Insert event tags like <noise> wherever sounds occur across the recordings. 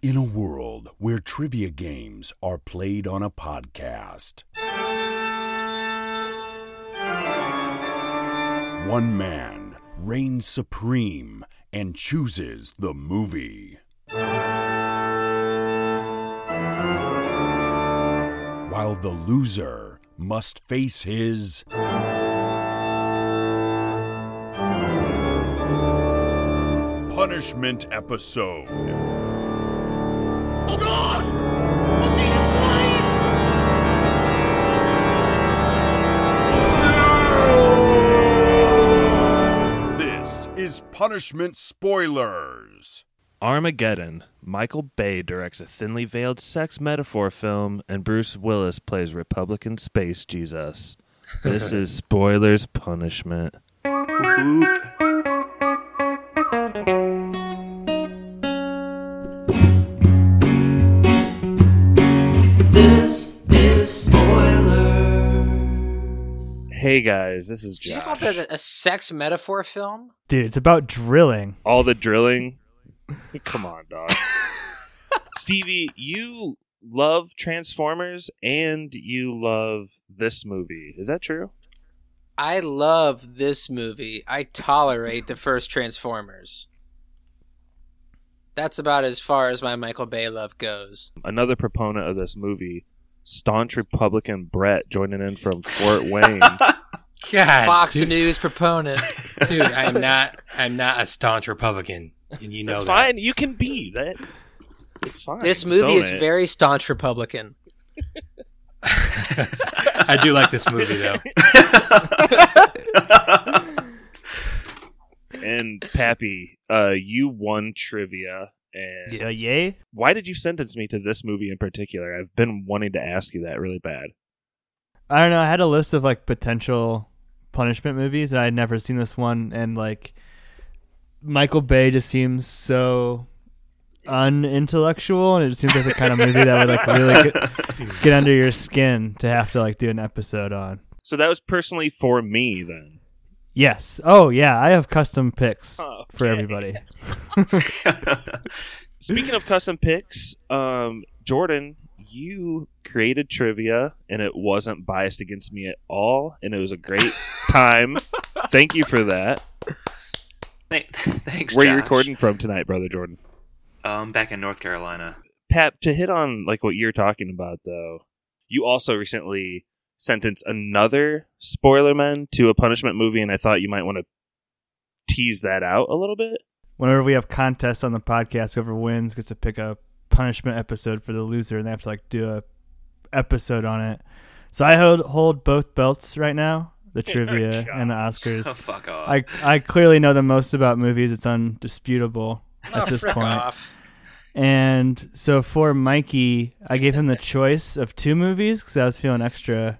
In a world where trivia games are played on a podcast, one man reigns supreme and chooses the movie. While the loser must face his punishment episode. Punishment Spoilers. Armageddon. Michael Bay directs a thinly veiled sex metaphor film, and Bruce Willis plays Republican Space Jesus. This <laughs> is Spoilers Punishment. This is spoilers. Hey guys, this is Did you Josh. call that a, a sex metaphor film? Dude, it's about drilling. All the drilling. Come on, dog. <laughs> Stevie, you love Transformers and you love this movie. Is that true? I love this movie. I tolerate the first Transformers. That's about as far as my Michael Bay love goes. Another proponent of this movie, staunch Republican Brett, joining in from Fort <laughs> Wayne. God, Fox dude, News proponent. <laughs> dude, I am not. I'm not a staunch Republican, and you know That's that. fine. You can be that. It's fine. This movie own is it. very staunch Republican. <laughs> I do like this movie though. <laughs> And Pappy, uh, you won trivia. And Yeah, yay. why did you sentence me to this movie in particular? I've been wanting to ask you that really bad. I don't know. I had a list of like potential punishment movies, and I had never seen this one. And like, Michael Bay just seems so unintellectual, and it just seems like the kind of movie that would like really get, <laughs> get under your skin to have to like do an episode on. So that was personally for me then. Yes. Oh yeah, I have custom picks Okay. for everybody. <laughs> Speaking of custom picks, um, Jordan, you created trivia and it wasn't biased against me at all, and it was a great <laughs> time. Thank you for that. Thank- Thanks. Where are you recording from tonight, brother Jordan? Um, back in North Carolina. Pat, to hit on like what you're talking about though, you also recently sentenced another spoilerman to a punishment movie, and I thought you might want to tease that out a little bit. Whenever we have contests on the podcast, whoever wins gets to pick a punishment episode for the loser, and they have to like do a episode on it. So I hold hold both belts right now, the <laughs> oh trivia and the Oscars. Oh, <laughs> fuck off. I I clearly know the most about movies. It's undisputable Oh, at this frick point. off. And so for Mikey, I gave him the <laughs> choice of two movies because I was feeling extra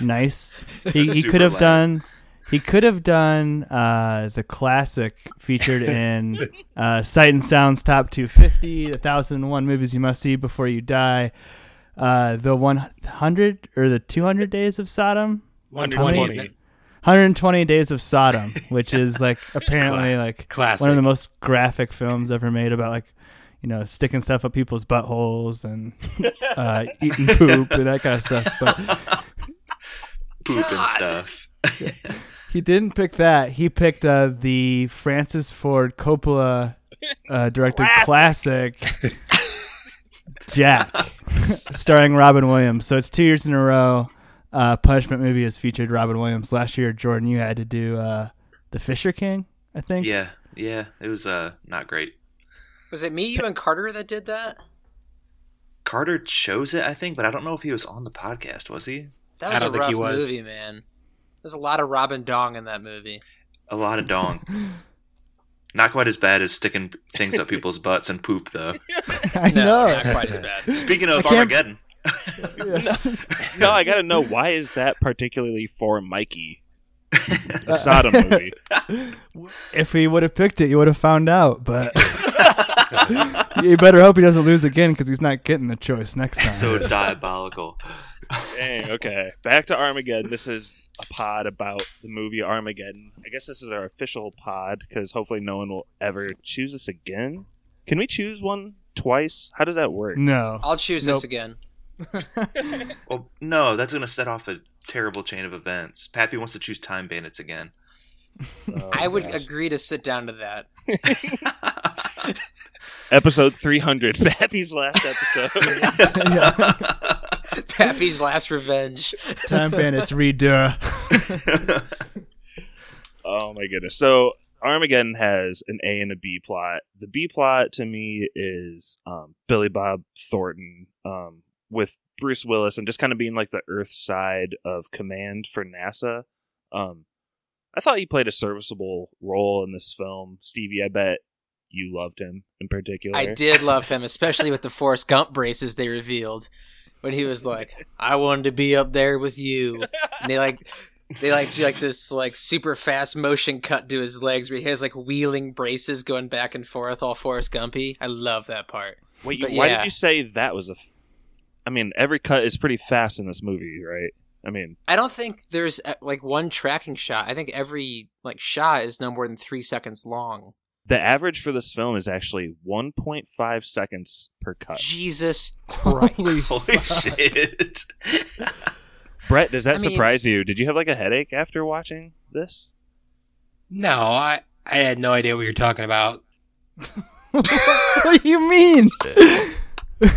nice. He, he could have lame. done. He could have done uh, the classic featured in <laughs> uh, Sight and Sound's top 250, the 1001 movies you must see before you die, uh, the 100 or the 200 days of Sodom, 120, 120. isn't it? 120 days of Sodom, which is like <laughs> apparently like classic. one of the most graphic films ever made about like you know sticking stuff up people's buttholes and <laughs> uh, eating poop and that kind of stuff. But Poop and stuff. He didn't pick that. He picked uh, the Francis Ford Coppola uh, <laughs> directed classic, <laughs> Jack, starring Robin Williams. So it's two years in a row. Uh, Punishment movie has featured Robin Williams. Last year, Jordan, you had to do uh, the Fisher King, I think. Yeah, yeah. It was uh not great. Was it me, you, and Carter that did that? Carter chose it, I think, but I don't know if he was on the podcast. Was he? That I was don't a think rough he was. movie, man. There's a lot of Robin Dong in that movie. A lot of dong. <laughs> not quite as bad as sticking things up people's butts and poop, though. <laughs> I No, know. not quite as bad. Speaking of I can't- Armageddon, <laughs> No, I gotta know why is that particularly for Mikey? The Sodom movie. if he would have picked it, you would have found out. But you better hope he doesn't lose again because he's not getting the choice next time. so diabolical. Dang, okay. Back to Armageddon. This is a pod about the movie Armageddon. I guess this is our official pod because hopefully no one will ever choose us again. Can we choose one twice? How does that work? No. I'll choose Nope. this again. <laughs> Well, no, that's going to set off a terrible chain of events. Pappy wants to choose Time Bandits again. Oh, I would gosh. agree to sit down to that. <laughs> Episode 300, <laughs> Pappy's last episode. <laughs> Pappy's last revenge. Time Bandits redo. <laughs> oh my goodness. So Armageddon has an A and a B plot. The B plot to me is um, Billy Bob Thornton um, with Bruce Willis and just kind of being like the Earth side of command for NASA. Um, I thought he played a serviceable role in this film. Stevie, I bet you loved him in particular. I did love him, especially with the Forrest Gump braces they revealed. When he was like, I wanted to be up there with you. And they like they like do like this like super fast motion cut to his legs where he has like wheeling braces going back and forth all Forrest Gumpy. I love that part. Wait, you, But why yeah. did you say that was a? F- I mean, every cut is pretty fast in this movie, right? I mean, I don't think there's uh, like one tracking shot. I think every like shot is no more than three seconds long. The average for this film is actually 1.5 seconds per cut. Jesus Christ! Holy shit. <laughs> Brett, does that I mean- surprise you? Did you have like a headache after watching this? No, I I had no idea what you're talking about. <laughs> what do you mean? <laughs>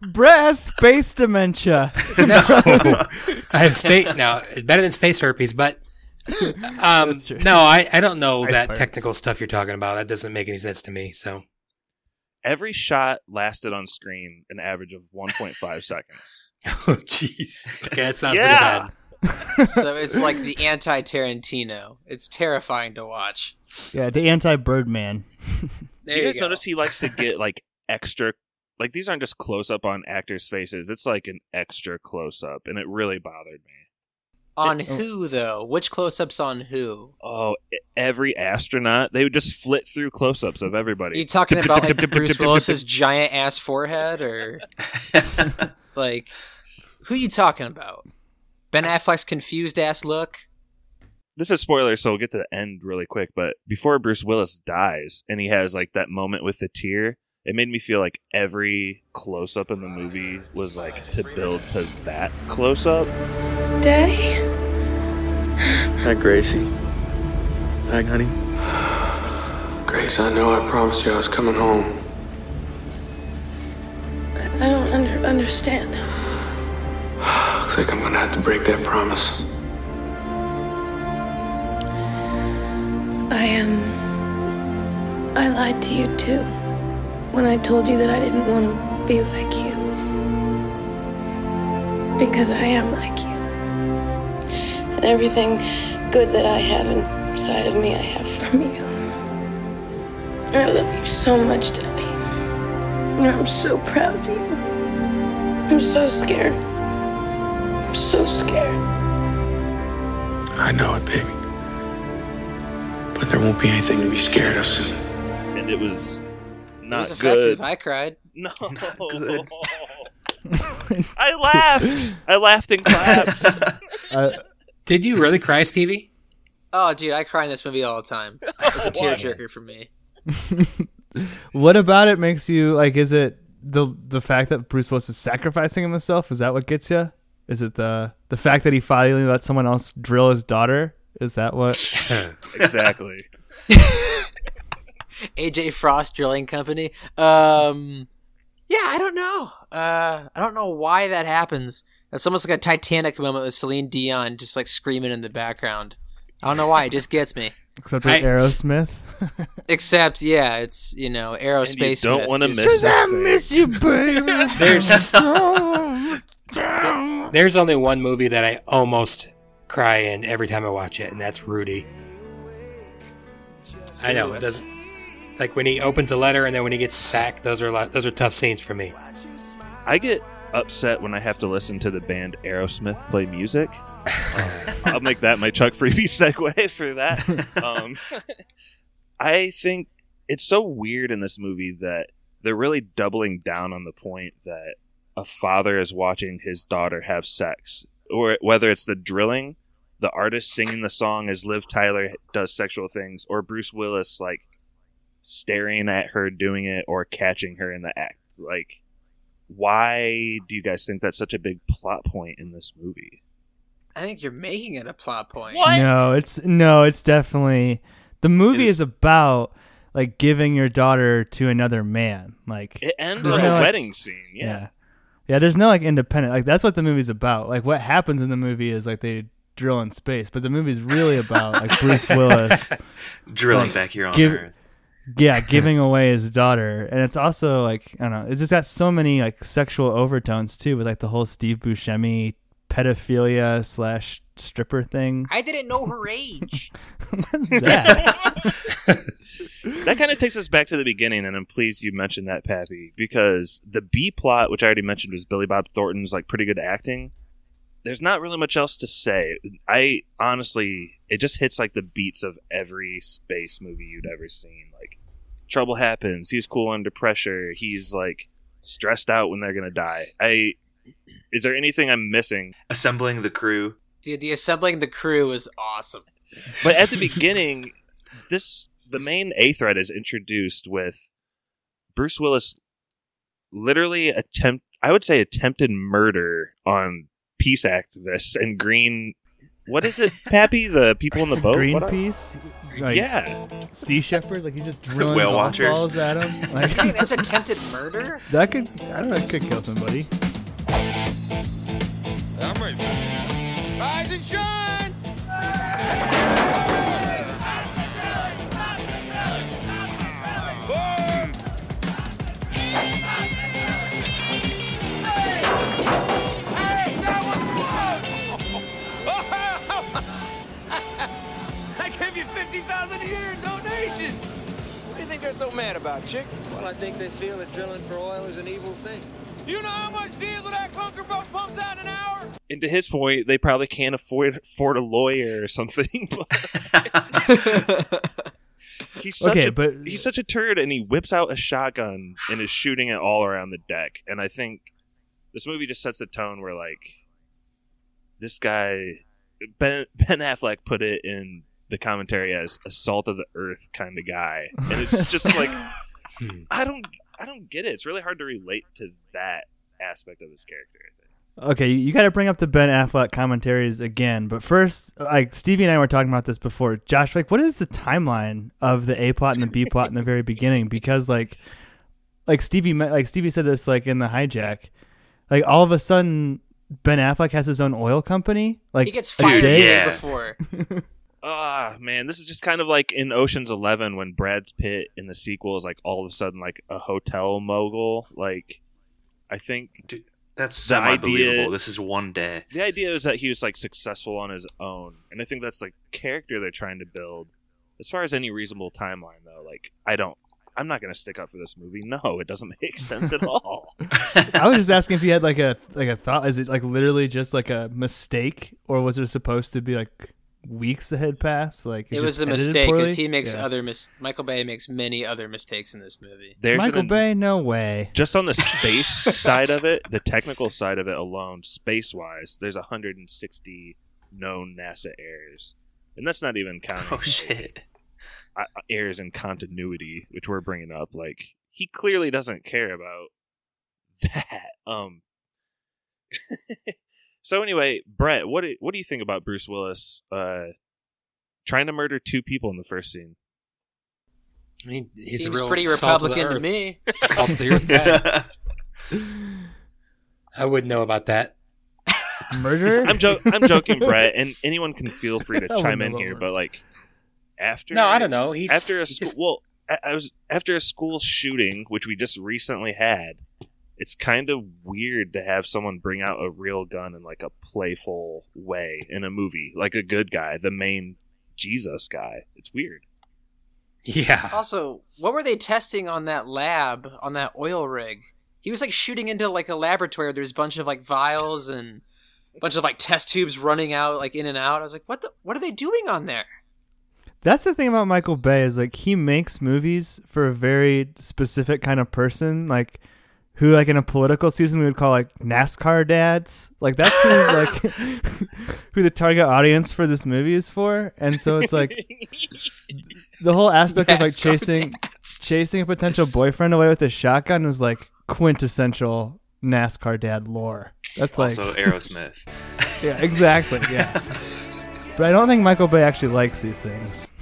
Brett has space dementia. No, I have space. No, it's better than space herpes, but <laughs> um, no, I, I don't know Ice that pirates. technical stuff you're talking about. That doesn't make any sense to me. So Every shot lasted on screen an average of 1.5 seconds. <laughs> Oh, jeez. Okay, that sounds Yeah. pretty bad. <laughs> so it's like the anti Tarantino. It's terrifying to watch. Yeah, the anti-Birdman. There you you, guys go. notice he likes to get like extra like these aren't just close up on actors' faces. It's like an extra close up and it really bothered me. On who though? Which close-ups on who? Oh, every astronaut, they would just flit through close ups of everybody. Are everybody. you talking about like Bruce Willis's giant ass forehead, or <laughs> like who you talking about? Ben Affleck's confused ass look. this is spoilers, so we'll get to the end really quick. But before Bruce Willis dies, and he has like that moment with the tear, it made me feel like every close up in the movie was like to build to that close up. Daddy? Hi, Gracie. Hi, honey. Grace, I know I promised you I was coming home. I I don't under, understand. Looks like I'm gonna have to break that promise. I am. I lied to you too. When I told you that I didn't want to be like you. Because I am like you. And everything good that I have inside of me, I have from you. I love you so much, Daddy. And I'm so proud of you. I'm so scared. I'm so scared. I know it, baby. But there won't be anything to be scared of soon. And it was It not was effective. good. I cried. <laughs> No, not good. <laughs> I laughed. I laughed and clapped. <laughs> Uh, Did you really cry, Stevie? Oh, dude, I cry in this movie all the time. It's a tearjerker for me. what about it makes you like? Is it the the fact that Bruce Willis is sacrificing himself? Is that what gets you? Is it the the fact that he finally let someone else drill his daughter? Is that what? exactly. AJ Frost Drilling Company. Um, yeah, I don't know. Uh, I don't know why that happens. It's almost like a Titanic moment with Celine Dion just like screaming in the background. I don't know why. It just gets me. Except with I- Aerosmith. <laughs> Except, yeah, it's you know And you aerospace. don't want to miss a thing. you, baby. <laughs> There's there's only one movie that I almost cry in every time I watch it, and that's Rudy. I know it doesn't. Like when he opens a letter and then when he gets a sack, those are lo- those are tough scenes for me. I get upset when I have to listen to the band Aerosmith play music. Um, I'll make that my Chuck Freebie segue <laughs> for that. Um, <laughs> I think it's so weird in this movie that they're really doubling down on the point that a father is watching his daughter have sex, or whether it's the drilling, the artist singing the song as Liv Tyler does sexual things, or Bruce Willis like staring at her doing it or catching her in the act. Like, why do you guys think that's such a big plot point in this movie? I think you're making it a plot point. What? No, it's no, it's definitely the movie It is, is- about like giving your daughter to another man. Like It ends on no, a wedding scene. Yeah. yeah. Yeah, there's no like independent like that's what the movie's about. Like what happens in the movie is like they drill in space, but the movie's really about like Bruce <laughs> Willis Drilling like, back here on give- Earth. Yeah, <laughs> giving away his daughter. And it's also like I don't know, it's just got so many like sexual overtones too with like the whole Steve Buscemi pedophilia slash stripper thing. I didn't know her age. <laughs> That? <laughs> that kind of takes us back to the beginning, and I'm pleased you mentioned that, Pappy, because the B plot, which I already mentioned, was Billy Bob Thornton's like pretty good acting. There's not really much else to say. I honestly, it just hits like the beats of every space movie you'd ever seen. Like, trouble happens. He's cool under pressure. He's like stressed out when they're gonna die. I is there anything I'm missing? Assembling the crew. Dude, the assembling the crew was awesome. But at the <laughs> beginning, this the main A thread is introduced with Bruce Willis literally attempt I would say attempted murder on peace activists and green what is it, Pappy? The people in the boat? What are- Greenpeace? Like, Yeah. Sea Shepherd? Like he's just drilling Whale golf watchers. balls at him? <laughs> Like think that's attempted murder? that could I don't know, it could kill somebody. I'm ready. Rise and shine! What do you think they're so mad about, chick? Well, I think they feel that drilling for oil is an evil thing. You know how much diesel that clunker boat pumps out an hour? And to his point, they probably can't afford afford a lawyer or something. <laughs> but- <laughs> he's such Okay, a, but- he's such a turd, and he whips out a shotgun and is shooting it all around the deck. And I think this movie just sets the tone where like this guy Ben Ben Affleck put it in the commentary as a salt of the earth kind of guy, and it's <laughs> just like hmm. I don't I don't get it. It's really hard to relate to that aspect of this character. I think. Okay, you got to bring up the Ben Affleck commentaries again, but first, like Stevie and I were talking about this before. Josh, like, what is the timeline of the A plot and the B plot in the very beginning? Because like, like Stevie, like Stevie said this like in the hijack, like all of a sudden Ben Affleck has his own oil company. Like he gets a fired the day- day Yeah. before. <laughs> Ah, man, this is just kind of like in Ocean's Eleven when Brad Pitt in the sequel is like all of a sudden like a hotel mogul. Like, I think Dude, that's The semi believable. idea- This is one day. the idea is that he was like successful on his own, and I think that's like character they're trying to build. As far as any reasonable timeline, though, like I don't, I'm not gonna stick up for this movie. No, it doesn't <laughs> make sense at all. <laughs> I was just asking if you had like a like a thought. Is it like literally just like a mistake, or was it supposed to be like weeks ahead past? Like It it's was a mistake because he makes Yeah. other mis- Michael Bay makes many other mistakes in this movie. There's Michael an, Bay. No way. just on the space <laughs> side of it, the technical side of it alone, space wise, there's 160 known NASA errors, and that's not even counting Oh shit. uh, errors in continuity, which we're bringing up. Like he clearly doesn't care about <laughs> that. Um. <laughs> so anyway, Brett, what do, what do you think about Bruce Willis uh, trying to murder two people in the first scene? I mean, he's Seems a real pretty salt of the Republican to earth. me. <laughs> Salt of the earth guy. <laughs> I wouldn't know about that. Murder? I'm jo- I'm joking, <laughs> Brett, and anyone can feel free to chime in here. about But like after No, I don't know. He's after a he school, just- well, I, I was after a school shooting, which we just recently had. It's kind of weird to have someone bring out a real gun in like a playful way in a movie, like a good guy, the main Jesus guy. It's weird. yeah. Also, what were they testing on that lab on that oil rig? He was like shooting into like a laboratory. Where there's a bunch of like vials and a bunch of like test tubes running out like in and out. I was like, what the? What are they doing on there? That's the thing about Michael Bay is like he makes movies for a very specific kind of person. Like who like in a political season we would call like NASCAR dads. Like that's who like <laughs> who the target audience for this movie is for. And so it's like the whole aspect of like NASCAR chasing chasing a potential boyfriend away with a shotgun was like quintessential NASCAR dad lore. That's like also Aerosmith. <laughs> yeah, exactly. Yeah. <laughs> but I don't think Michael Bay actually likes these things.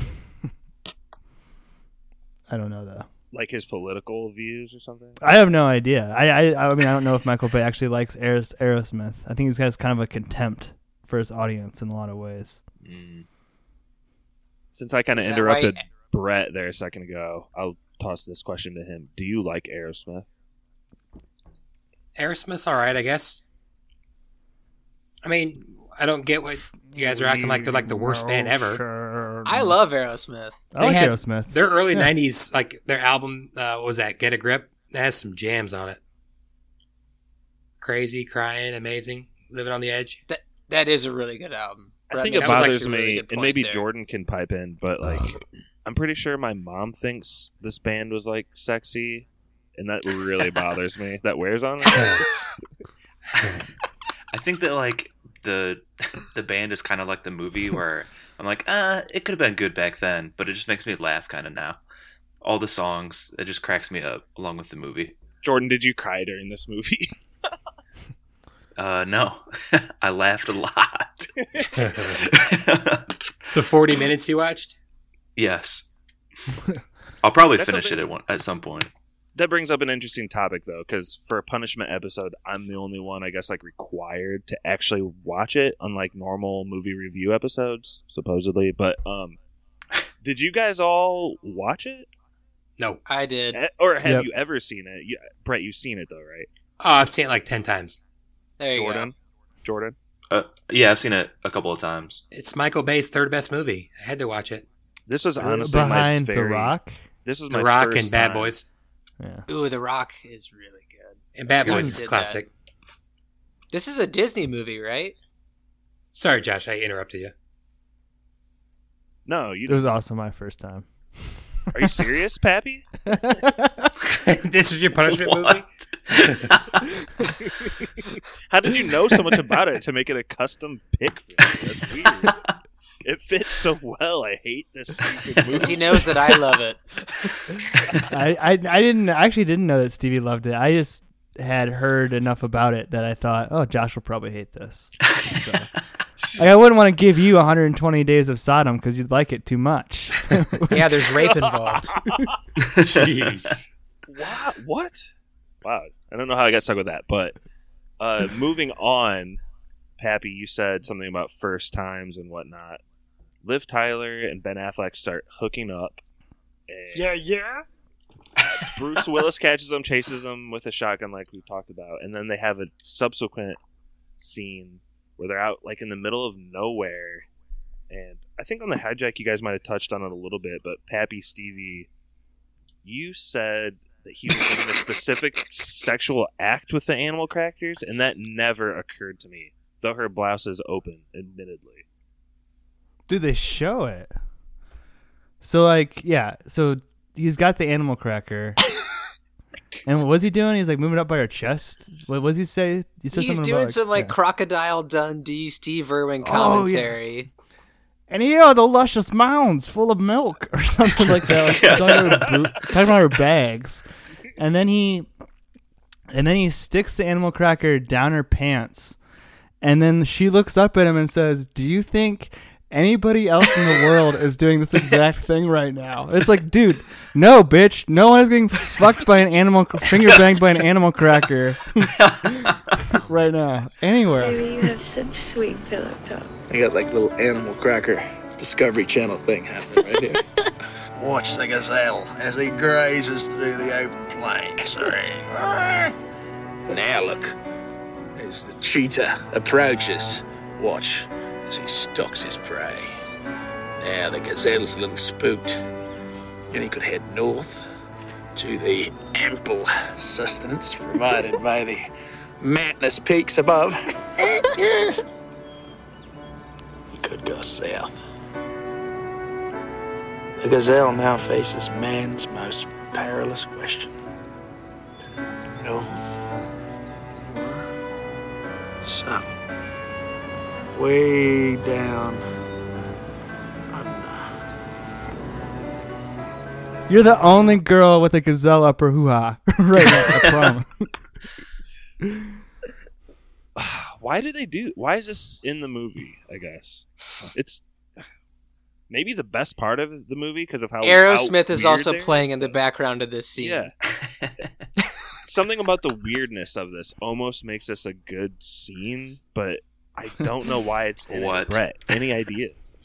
I don't know though. Like his political views or something. I have no idea. I, I I mean I don't know if Michael Bay actually likes Aeros, Aerosmith. I think he's got kind of a contempt for his audience in a lot of ways. Mm. Since I kind of interrupted right? Brett there a second ago, I'll toss this question to him. Do you like Aerosmith? Aerosmith's all right, I guess. I mean, I don't get what you guys are acting like they're like the worst band ever. I love Aerosmith. I like had- Aerosmith. Their early Yeah. '90s, like their album, uh, what was that Get a Grip? That has some jams on it. Crazy, crying, amazing, living on the edge. That that is a really good album. I Brett think it makes was actually bothers a really me, good and maybe there. Jordan can pipe in, but like, I'm pretty sure my mom thinks this band was like sexy, and that really <laughs> bothers me. That wears on me. <laughs> <laughs> I think that like the the band is kind of like the movie where I'm like, uh, it could have been good back then, but it just makes me laugh kind of now. All the songs, it just cracks me up along with the movie. Jordan, did you cry during this movie? <laughs> Uh, no, <laughs> I laughed a lot. <laughs> The 40 minutes you watched? yes, I'll probably That's finish it at one at some point. That brings up an interesting topic though, because for a punishment episode, I'm the only one, I guess, like required to actually watch it, unlike normal movie review episodes, supposedly. But um, <laughs> did you guys all watch it, No. I did. Eh, or have Yep. you ever seen it? You, Brett, you've seen it though, right? Oh, I've seen it like 10 times. There you Jordan, Jordan. Uh, yeah, I've seen it a couple of times. It's Michael Bay's third best movie. I had to watch it. This was honestly behind my The very, Rock. This was The my Rock first and Bad. Boys. Yeah. Ooh, The Rock is really good. And Bad Boys is did classic. This is a Disney movie, right? Sorry, Josh, I interrupted you. No, you. It was also my first time. Are you serious, Pappy? <laughs> <laughs> this is your punishment What? movie? How did you know so much about it to make it a custom pick for you? That's weird. <laughs> It fits so well. I hate this. Because <laughs> he knows that I love it. I, I I didn't I actually didn't know that Stevie loved it. I just had heard enough about it that I thought, oh, Josh will probably hate this. So, like, I wouldn't want to give you 120 days of Sodom because you'd like it too much. <laughs> Yeah, there's rape involved. <laughs> Jeez. What? What? Wow. I don't know how I got stuck with that, but uh, moving on, Pappy, you said something about first times and whatnot. Liv Tyler and Ben Affleck start hooking up. And yeah, yeah. Bruce Willis catches him, chases him with a shotgun, like we talked about, and then they have a subsequent scene where they're out like in the middle of nowhere. And I think on the hijack, you guys might have touched on it a little bit, but Pappy Stevie, you said that he was in a specific sexual act with the animal crackers, and that never occurred to me. Though her blouse is open, admittedly. Dude, they show it. So like, yeah. So he's got the animal cracker. <laughs> and what was he doing? He's like moving up by her chest. What was he say? You said He's doing about, some like yeah. Crocodile Dundee, Steve Irwin Oh, yeah. commentary. And here are the luscious mounds full of milk, <laughs> or something like that. Like, talking, about her <laughs> talking about her bags, and then he, and then he sticks the animal cracker down her pants, and then she looks up at him and says, "Do you think anybody else in the world is doing this exact <laughs> thing right now?" It's like, dude, no, bitch, no one is getting fucked by an animal, <laughs> finger banged by an animal cracker <laughs> right now, anywhere. Baby, you have such sweet pillow talk. I got like little animal cracker Discovery Channel thing happening right here. Watch the gazelle as he grazes through the open plains. now look, as the cheetah approaches, watch as he stalks his prey. Now the gazelle's a little spooked, and he could head north to the ample sustenance provided by the mountainous peaks above. he could go south. The gazelle now faces man's most perilous question. North south? Way down You're the only girl with a gazelle upper hoo ha <laughs> right now. I promise. Why do they do? Why is this in the movie? I guess it's maybe the best part of the movie because of how Aerosmith how is weird also they are. playing in the background of this scene. Yeah. <laughs> Something about the weirdness of this almost makes this a good scene, but I don't know why it's in it. What? Brett, any ideas?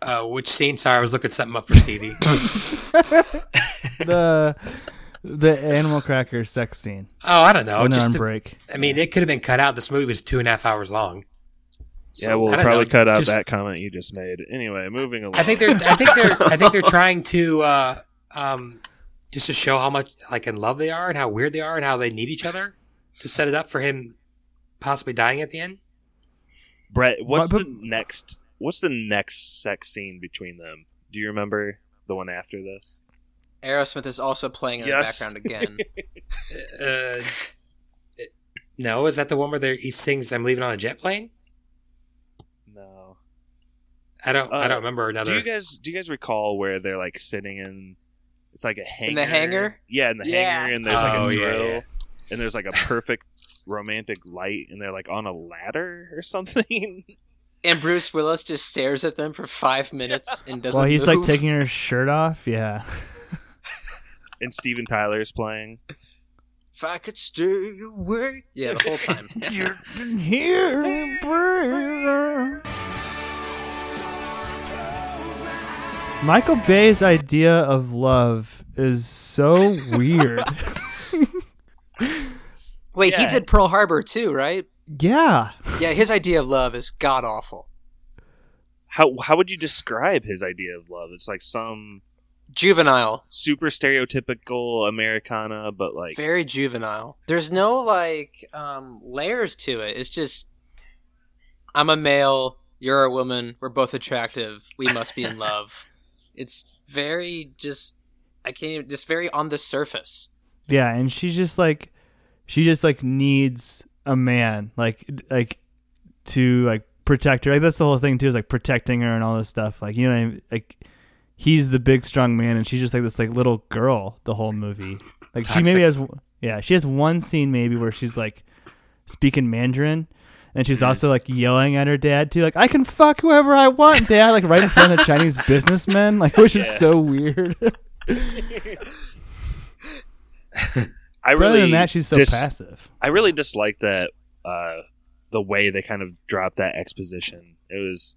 Uh, which scene? Sorry, I was looking something up for Stevie. <laughs> the the animal cracker sex scene. Oh, I don't know. When Just on to- break. I mean, it could have been cut out. This movie was two and a half hours long. yeah, we'll probably know, cut out just- that comment you just made. Anyway, moving along. I think they're. I think they're. I think they're trying to, uh, um, just to show how much like in love they are and how weird they are and how they need each other to set it up for him possibly dying at the end. Brett, what's But- the next? What's the next sex scene between them? Do you remember the one after this? Aerosmith is also playing in Yes. the background again. <laughs> Uh, it- no, is that the one where they're- he sings "I'm leaving on a jet plane"? No. I don't. I Uh, don't remember another. Do you guys do you guys recall where they're like sitting in? It's like a hangar. In the hangar? Yeah, in the Yeah. hangar, and there's like Oh, a yeah, drill, yeah. and there's like a perfect romantic light, and they're like on a ladder or something. <laughs> and Bruce Willis just stares at them for five minutes and doesn't. While he's move. like taking her shirt off. Yeah. <laughs> and Steven Tyler's playing. If I could stay away. Yeah, the whole time. <laughs> Here, Michael Bay's idea of love is so weird. Wait, he did Pearl Harbor too, right? yeah. Yeah, his idea of love is god awful. How how would you describe his idea of love? It's like some Juvenile. super stereotypical Americana, but like Very juvenile. There's no like um layers to it. It's just I'm a male, you're a woman, we're both attractive, we must be in <laughs> love. It's very just I can't even just very on the surface. Yeah, and she's just like she just like needs a man like like to like protect her. Like that's the whole thing too is like protecting her and all this stuff. Like you know what I mean? like he's the big strong man and she's just like this like little girl the whole movie. Like she maybe has yeah, she has one scene maybe where she's like speaking Mandarin and she's mm-hmm. also like yelling at her dad too, like I can fuck whoever I want, dad, like right in front of the Chinese <laughs> businessmen, like which is Yeah. so weird. <laughs> <laughs> I But other really than that, she's so dis- passive. I really dislike that uh, the way they kind of dropped that exposition. It was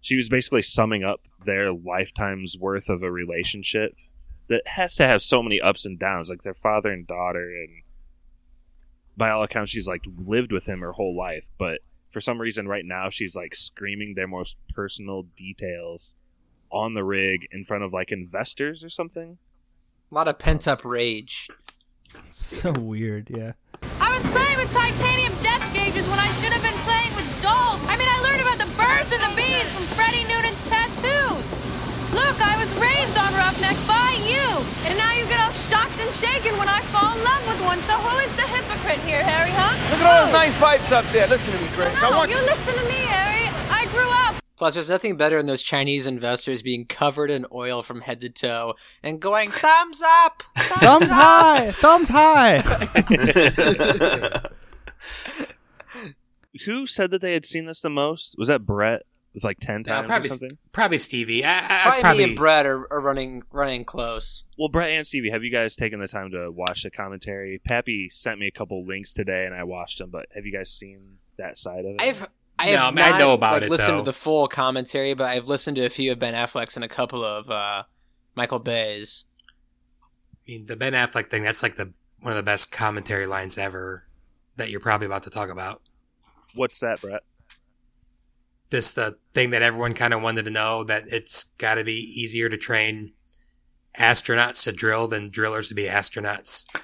she was basically summing up their lifetime's worth of a relationship that has to have so many ups and downs, like their father and daughter, and by all accounts, she's like lived with him her whole life, but for some reason, right now, she's like screaming their most personal details on the rig in front of like investors or something. A lot of pent up rage. So weird, yeah. I was playing with titanium depth gauges when I should have been playing with dolls. I mean, I learned about the birds and the bees from Freddie Noonan's tattoos. Look, I was raised on Roughnecks by you. And now you get all shocked and shaken when I fall in love with one. So who is the hypocrite here, Harry, huh? Look at all those nice pipes up there. Listen to me, Grace. I No, want you you. listen to me, Harry. I grew up. Plus, there's nothing better than those Chinese investors being covered in oil from head to toe and going, thumbs up! Thumbs high, thumbs high. Who said that they had seen this the most? Was that Brett with like ten Uh, times probably, or something? probably Stevie. I, I, Probably, probably, me and Brett are, are running running close. Well, Brett and Stevie, have you guys taken the time to watch the commentary? Pappy sent me a couple links today, and I watched them. But have you guys seen that side of it? I've I No, have I I not, know about like, it, listened though. to the full commentary, but I've listened to a few of Ben Affleck's and a couple of uh, Michael Bay's. I mean, the Ben Affleck thing, that's like the one of the best commentary lines ever that you're probably about to talk about. What's that, Brett? This the thing that everyone kind of wanted to know that it's got to be easier to train astronauts to drill than drillers to be astronauts. <laughs>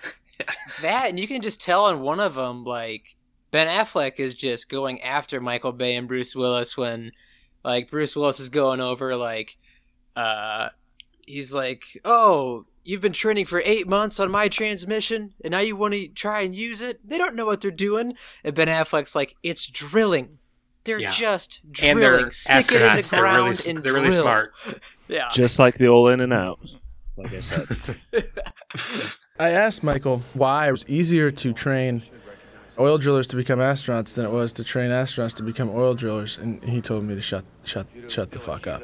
That and you can just tell in one of them, like Ben Affleck is just going after Michael Bay and Bruce Willis when, like, Bruce Willis is going over like, uh, he's like, oh. You've been training for eight months on my transmission, and now you want to try and use it? They don't know what they're doing. And Ben Affleck's like, it's drilling. They're Yeah. just And drilling. they're Stick it in the astronauts. They're really ground and they're really smart. <laughs> Yeah. Just like the old in and out. Like I said. <laughs> I asked Michael why it was easier to train oil drillers to become astronauts than it was to train astronauts to become oil drillers, and he told me to shut shut shut the fuck up.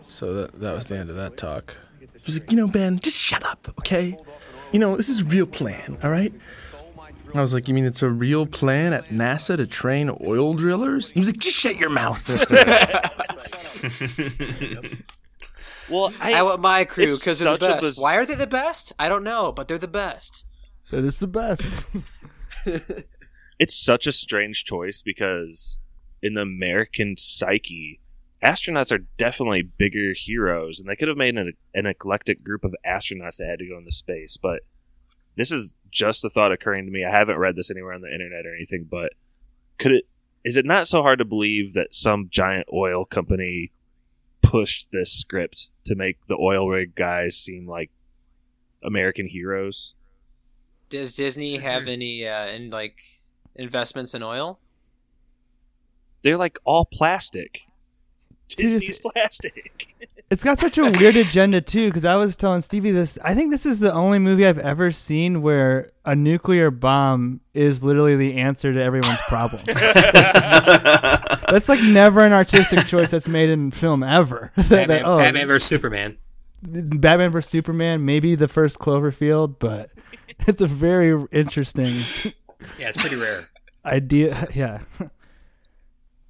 So that that was the end of that talk. He was like, you know, Ben, just shut up, okay? You know, this is a real plan, all right? I was like, you mean it's a real plan at NASA to train oil drillers? He was like, just shut your mouth. <laughs> well, I, want my crew because they're the best. biz- Why are they the best? I don't know, but they're the best. That is the best. <laughs> it's such a strange choice because in the American psyche, astronauts are definitely bigger heroes, and they could have made an, an eclectic group of astronauts that had to go into space. But this is just a thought occurring to me. I haven't read this anywhere on the internet or anything, but could it? Is it not so hard to believe that some giant oil company pushed this script to make the oil rig guys seem like American heroes? Does Disney have any uh, in like investments in oil? They're like all plastic. Dude, it's- Disney's <laughs> plastic. It's got such a weird agenda too, because I was telling Stevie this. I think this is the only movie I've ever seen where a nuclear bomb is literally the answer to everyone's problems. <laughs> that's like never an artistic choice that's made in film ever. <laughs> That- that, Batman, oh, Batman vs Superman. Batman vs Superman, maybe the first Cloverfield, but it's a very interesting Yeah, it's pretty rare. <laughs> idea. Yeah,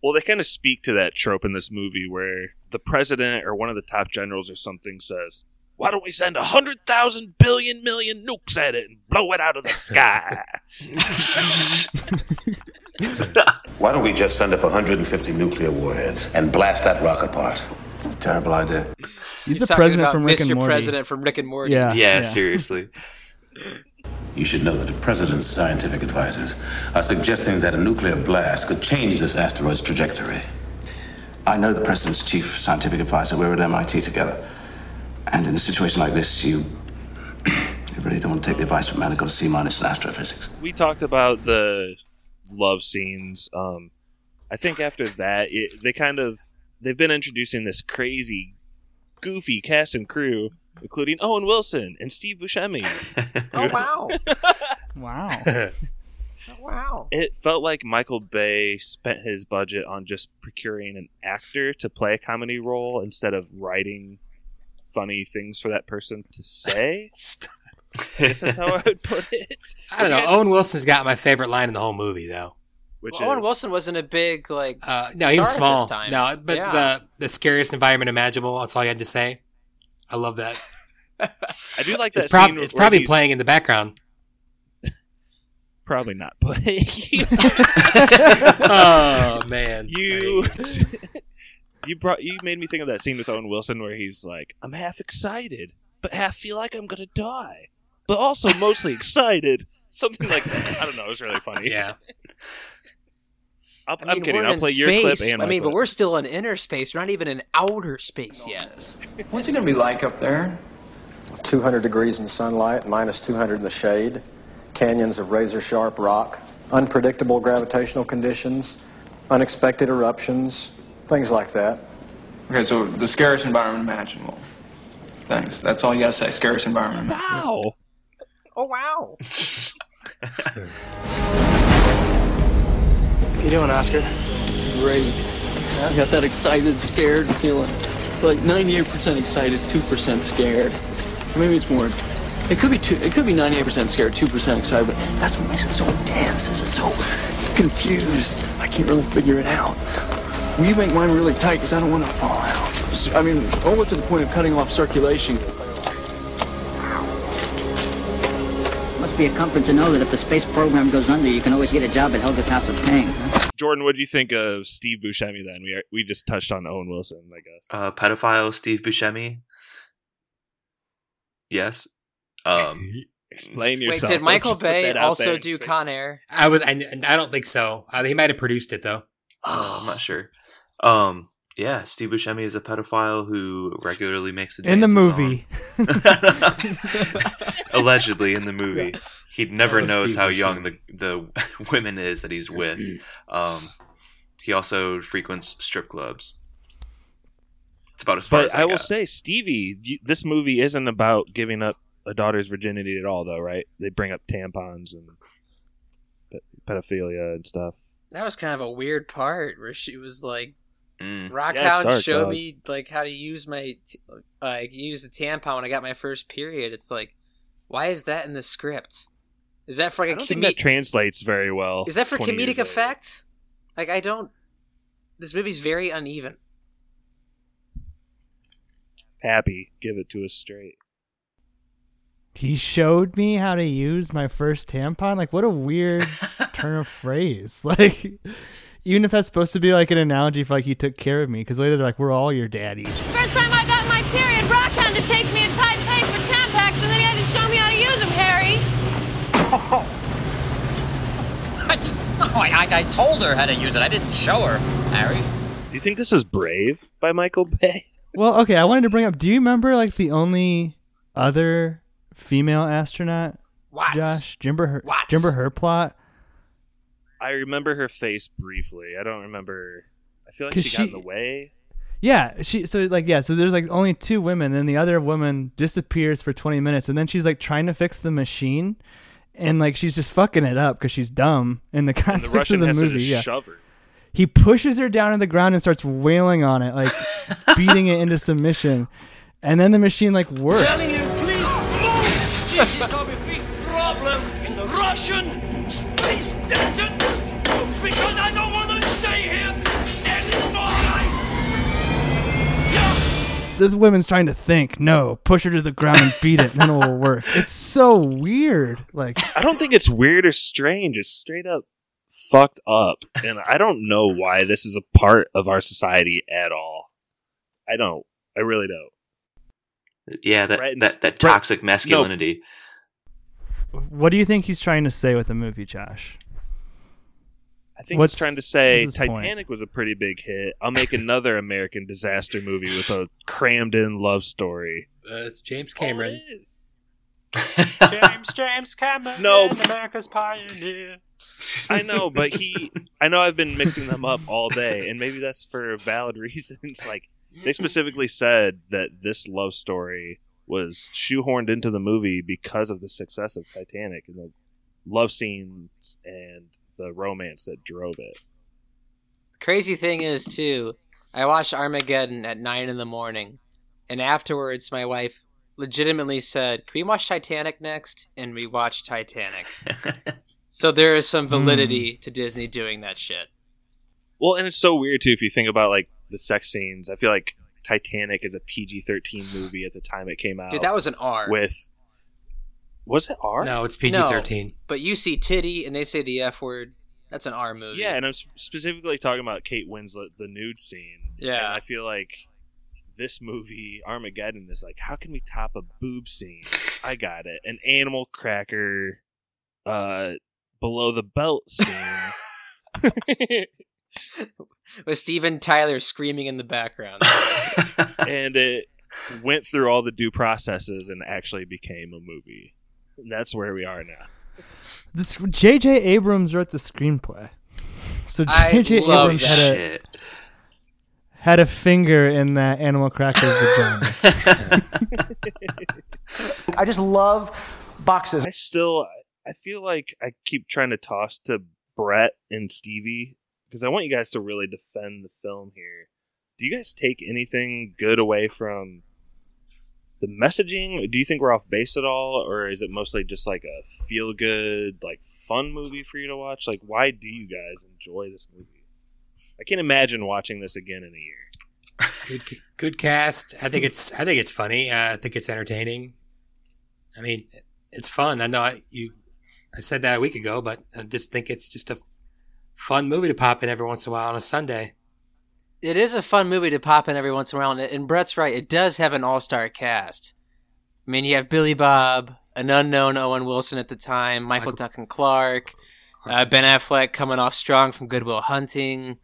Well, they kind of speak to that trope in this movie where the president or one of the top generals or something says, Why don't we send a hundred thousand billion million nukes at it and blow it out of the sky? <laughs> Why don't we just send up 150 nuclear warheads and blast that rock apart? Terrible idea. he's You're the president about from Rick Mr. and Morty. President from Rick and Morty. Yeah, yeah, yeah. seriously. You should know that the president's scientific advisors are suggesting that a nuclear blast could change this asteroid's trajectory. I know the president's chief scientific advisor. We're at MIT together. And in a situation like this, you, <clears throat> you really don't want to take the advice of a man who got a C minus in astrophysics. we talked about the love scenes. Um, I think after that, it, they kind of they've been introducing this crazy, goofy cast and crew, including Owen Wilson and Steve Buscemi. <laughs> Oh wow! Wow. <laughs> Oh, wow! it felt like Michael Bay spent his budget on just procuring an actor to play a comedy role instead of writing funny things for that person to say. <laughs> I guess that's how I would put it. I don't know. Owen Wilson's got my favorite line in the whole movie, though. Which Well, Owen Wilson wasn't a big like. Uh, no, he was star at small. this time. No, but Yeah. the the scariest environment imaginable. That's all you had to say. I love that. <laughs> I do like that. It's, prob- scene it's probably he's- playing in the background. Probably not playing. <laughs> oh <laughs> man, you you brought you made me think of that scene with Owen Wilson where he's like, "I'm half excited, but half feel like I'm gonna die, but also mostly excited." Something like that. I don't know. It was really funny. Yeah. I'll, I mean, am kidding. I'll in play space. your clip and I my mean, but we're still in inner space. We're not even in outer space yet. <laughs> What's it gonna be like up there? 200 degrees in sunlight, minus 200 in the shade, canyons of razor sharp rock, unpredictable gravitational conditions, unexpected eruptions, things like that. Okay, so the scariest environment imaginable. Thanks. That's all you gotta say. Scariest environment. Wow. Oh wow! <laughs> You doing, Oscar? Great. I got that excited, scared feeling. Like 98% excited, 2% scared. Maybe it's more. It could be two. It could be 98% scared, 2% excited. But that's what makes it so intense. Is it's so confused. I can't really figure it out. Will you make mine really tight? Because I don't want to fall out. I mean, almost to the point of cutting off circulation. Be a comfort to know that if the space program goes under, you can always get a job at Helga's House of Pain. Jordan, what do you think of Steve Buscemi? Then we are, we just touched on Owen Wilson, I guess. Uh, pedophile Steve Buscemi. Yes. Um, <laughs> Explain Wait, yourself. did Michael Bay also there. do Con Air? I was. I, I don't think so. Uh, he might have produced it though. uh, I'm not sure. Um, Yeah, Steve Buscemi is a pedophile who regularly makes a In the movie. <laughs> Allegedly in the movie, he never Oh, knows Steve how young the the <laughs> women is that he's with. Um, he also frequents strip clubs. It's about as far But as I, I, will got. say, Stevie, you, this movie isn't about giving up a daughter's virginity at all, though, right? They bring up tampons and pedophilia and stuff. That was kind of a weird part where she was like, Mm. "Rock Yeah, it's out, dark, show dog. me like how to use my t- like use the tampon when I got my first period." It's like, why is that in the script? Is that for like a don't think that comedic? translates very well. Is that for comedic effect? Like I don't. This movie's very uneven. Happy, give it to us straight. He showed me how to use my first tampon. Like, what a weird <laughs> turn of phrase. <laughs> Like, even if that's supposed to be like an analogy for like he took care of me, because later they're like, we're all your daddy. First time I got my period, Rock had to take me to Taipei for Tampax, and then he had to show me how to use them, Harry. <laughs> What? Oh, I, I told her how to use it. I didn't show her, Harry. Do you think this is Brave by Michael Bay? <laughs> Well, okay, I wanted to bring up. Do you remember like the only other female astronaut? Watts. Josh, do you remember her? Watts. Do you remember her plot? I remember her face briefly. I don't remember. I feel like she, got in the way. Yeah, she so like yeah, so there's like only two women, and the other woman disappears for 20 minutes, and then she's like trying to fix the machine, and like she's just fucking it up because she's dumb in the And the context Russian of the has movie. to just yeah, shove her. he pushes her down on the ground and starts wailing on it, like <laughs> beating it into submission, and then the machine like works. Telling you, please move! This is our big problem in the Russian space station This woman's trying to think. No, push her to the ground and beat it, and then it will work. It's so weird. Like I don't think it's weird or strange. It's straight up fucked up, and I don't know why this is a part of our society at all. I don't. I really don't. Yeah, that Brett and- that, that Brett- toxic masculinity. What do you think he's trying to say with the movie, Josh? I think What's- he's trying to say what's his point? Titanic was a pretty big hit. I'll make another American disaster movie with a crammed in love story. Uh, it's James Cameron. <laughs> James, James Cameron, No. America's pioneer. I know, but he. I know I've been mixing them up all day, and maybe that's for valid <laughs> reasons. Like they specifically said that this love story was shoehorned into the movie because of the success of Titanic and the love scenes and the romance that drove it. Crazy thing is too, I watched Armageddon at nine in the morning, and afterwards my wife legitimately said, "Can we watch Titanic next?" And we watched Titanic. <laughs> so there is some validity hmm. to Disney doing that shit. Well, and it's so weird too if you think about like the sex scenes. I feel like Titanic is a PG thirteen movie at the time it came out. Dude, that was an R. with. Was it R? No, it's PG thirteen. But you see titty and they say the F word. That's an R movie. Yeah, and I'm specifically talking about Kate Winslet, the nude scene. Yeah. and I feel like this movie Armageddon is like, how can we top a boob scene? <laughs> I got it, an animal cracker, uh, below the belt scene. <laughs> <laughs> With Steven Tyler screaming in the background. and it went through all the due processes and actually became a movie. And that's where we are now. This J.J. Abrams wrote the screenplay, so I J.J. Abrams had a Shit. had a finger in that animal cracker's vagina. <laughs> I just love boxes. I still, I feel like I keep trying to toss to Brett and Stevie because I want you guys to really defend the film here. Do you guys take anything good away from the messaging? Do you think we're off base at all, or is it mostly just like a feel good, like fun movie for you to watch? Like, why do you guys enjoy this movie? I can't imagine watching this again in a year. Good, good cast. I think it's. I think it's funny. Uh, I think it's entertaining. I mean, it's fun. I know I, you. I said that a week ago, but I just think it's just a fun movie to pop in every once in a while on a Sunday. It is a fun movie to pop in every once in a while, and- Brett's right. It does have an all-star cast. I mean, you have Billy Bob, an unknown Owen Wilson at the time, Michael, Duncan Clark, uh, Ben Affleck coming off strong from Good Will Hunting.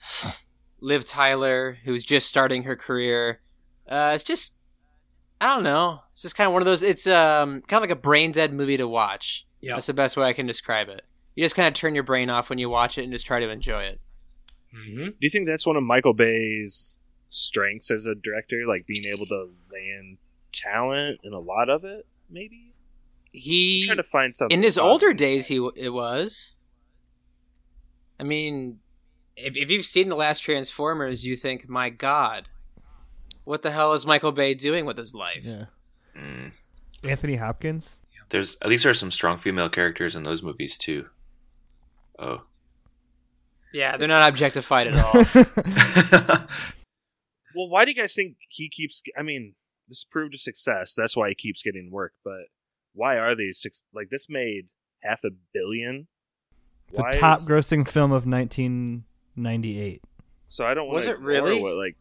Liv Tyler, who's just starting her career. Uh, it's just, I don't know. It's just kind of one of those. It's um kind of like a brain dead movie to watch. Yep. That's the best way I can describe it. You just kind of turn your brain off when you watch it and just try to enjoy it. Mm-hmm. Do you think that's one of Michael Bay's strengths as a director, like being able to land talent in a lot of it? Maybe He trying to find something in his positive. older days, he it was. I mean, if, if you've seen the last Transformers, you think, "My God, what the hell is Michael Bay doing with his life?" Yeah. Mm. Anthony Hopkins. There's at least there's some strong female characters in those movies too. Oh, Yeah, they're not objectified at all. <laughs> Well, why do you guys think he keeps? I mean, this proved a success. That's why he keeps getting work. But why are these six? Like this made half a billion. The Why top is- grossing film of 1998. So I don't want Was to it really? What, like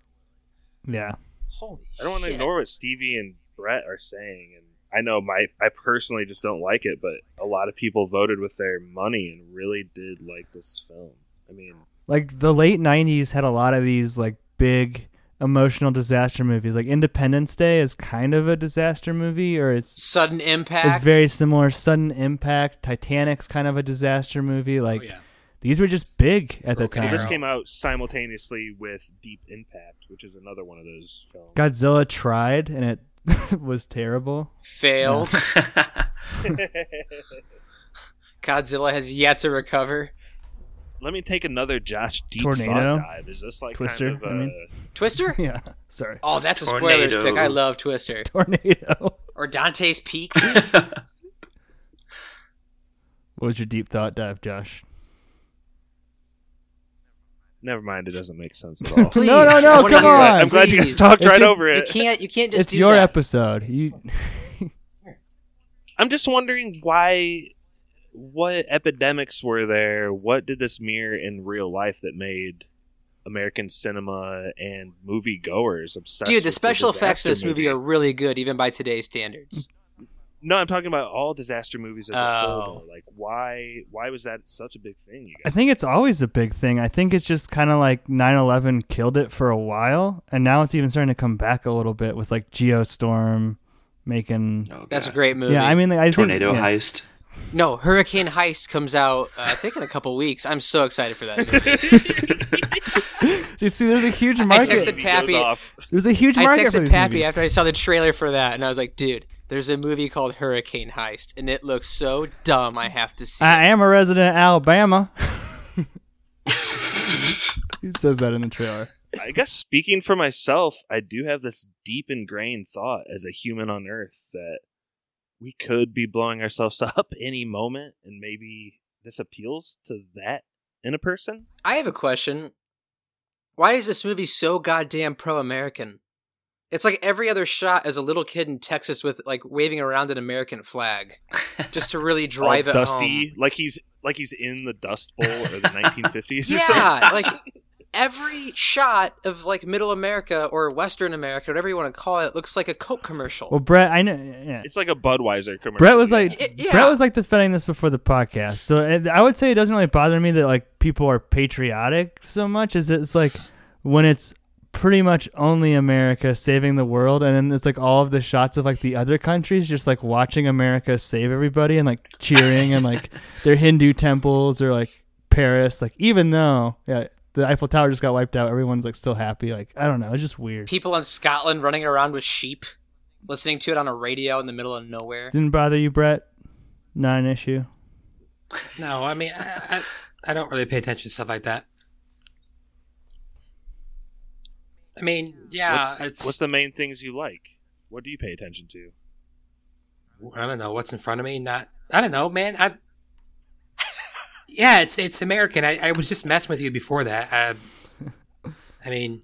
Yeah. Holy I don't want to ignore what Stevie and Brett are saying, and I know my I personally just don't like it, but a lot of people voted with their money and really did like this film. I mean, Like the late 90s had a lot of these like big emotional disaster movies. Like Independence Day is kind of a disaster movie or it's Sudden impact. It's very similar. Sudden Impact, Titanic's kind of a disaster movie. Like oh, these were just big at the time. this came out simultaneously with Deep Impact, which is another one of those films. Godzilla tried and it <laughs> was terrible. Failed. <laughs> <laughs> Godzilla has yet to recover. Let me take another Josh deep Tornado? thought dive. Is this like Twister, kind of I a mean. Twister? <laughs> Yeah. Sorry. Oh, that's a spoilers pick. I love Twister. Tornado. <laughs> Or Dante's Peak. <laughs> What was your deep thought dive, Josh? Never mind, it doesn't make sense at all. Please, no, no, I no, wanna come hear it. on. I'm glad you guys talked It's right your- over it. You can't. You can't just it's do your that. episode. You I'm just wondering why, what epidemics were there? What did this mirror in real life that made American cinema and movie goers obsessed? Dude, the with special effects disaster in this movie are really good, even by today's standards. No, I'm talking about all disaster movies as a Oh. whole. Like, why? Why was that such a big thing? You I think it's always a big thing. I think it's just kind of like 9/11 killed it for a while, and now it's even starting to come back a little bit with like Geostorm making. That's a great movie. Yeah, I mean, like, I Tornado think, yeah. heist. No, Hurricane Heist comes out. Uh, I think in a couple weeks. I'm so excited for that movie. <laughs> You see, there's a huge market. I texted Pappy. There's a huge I market for texted these Pappy movies. after I saw the trailer for that, and I was like, "Dude, there's a movie called Hurricane Heist, and it looks so dumb. I have to see." I am a resident of Alabama. <laughs> he says that in the trailer. I guess speaking for myself, I do have this deep ingrained thought as a human on Earth that we could be blowing ourselves <laughs> up any moment, and maybe this appeals to that in a person. I have a question. Why is this movie so goddamn pro-American? It's like every other shot is a little kid in Texas with like waving around an American flag, <laughs> just to really drive All it dusty, home. like he's like he's in the Dust Bowl or the <laughs> 1950s. or Yeah, something. like every shot of like Middle America or Western America, whatever you want to call it, looks like a Coke commercial. Well, Brett, I know. Yeah. it's like a Budweiser commercial. Brett was like, yeah. Brett was like defending this before the podcast. So I would say it doesn't really bother me that like people are patriotic so much. Is it's like when it's pretty much only America saving the world, and then it's like all of the shots of like the other countries just like watching America save everybody and like cheering and like their Hindu temples or like Paris. Like even though yeah, the Eiffel Tower just got wiped out, everyone's like still happy. Like I don't know, it's just weird. People in Scotland running around with sheep, listening to it on a radio in the middle of nowhere. Didn't bother you, Brett? Not an issue. No, I mean, I, I, I don't really pay attention to stuff like that. I mean, yeah, what's, it's. what's the main things you like? What do you pay attention to? I don't know what's in front of me. Not, I don't know, man. I. Yeah, it's it's American. I, I was just messing with you before that. I, um, <laughs> I mean,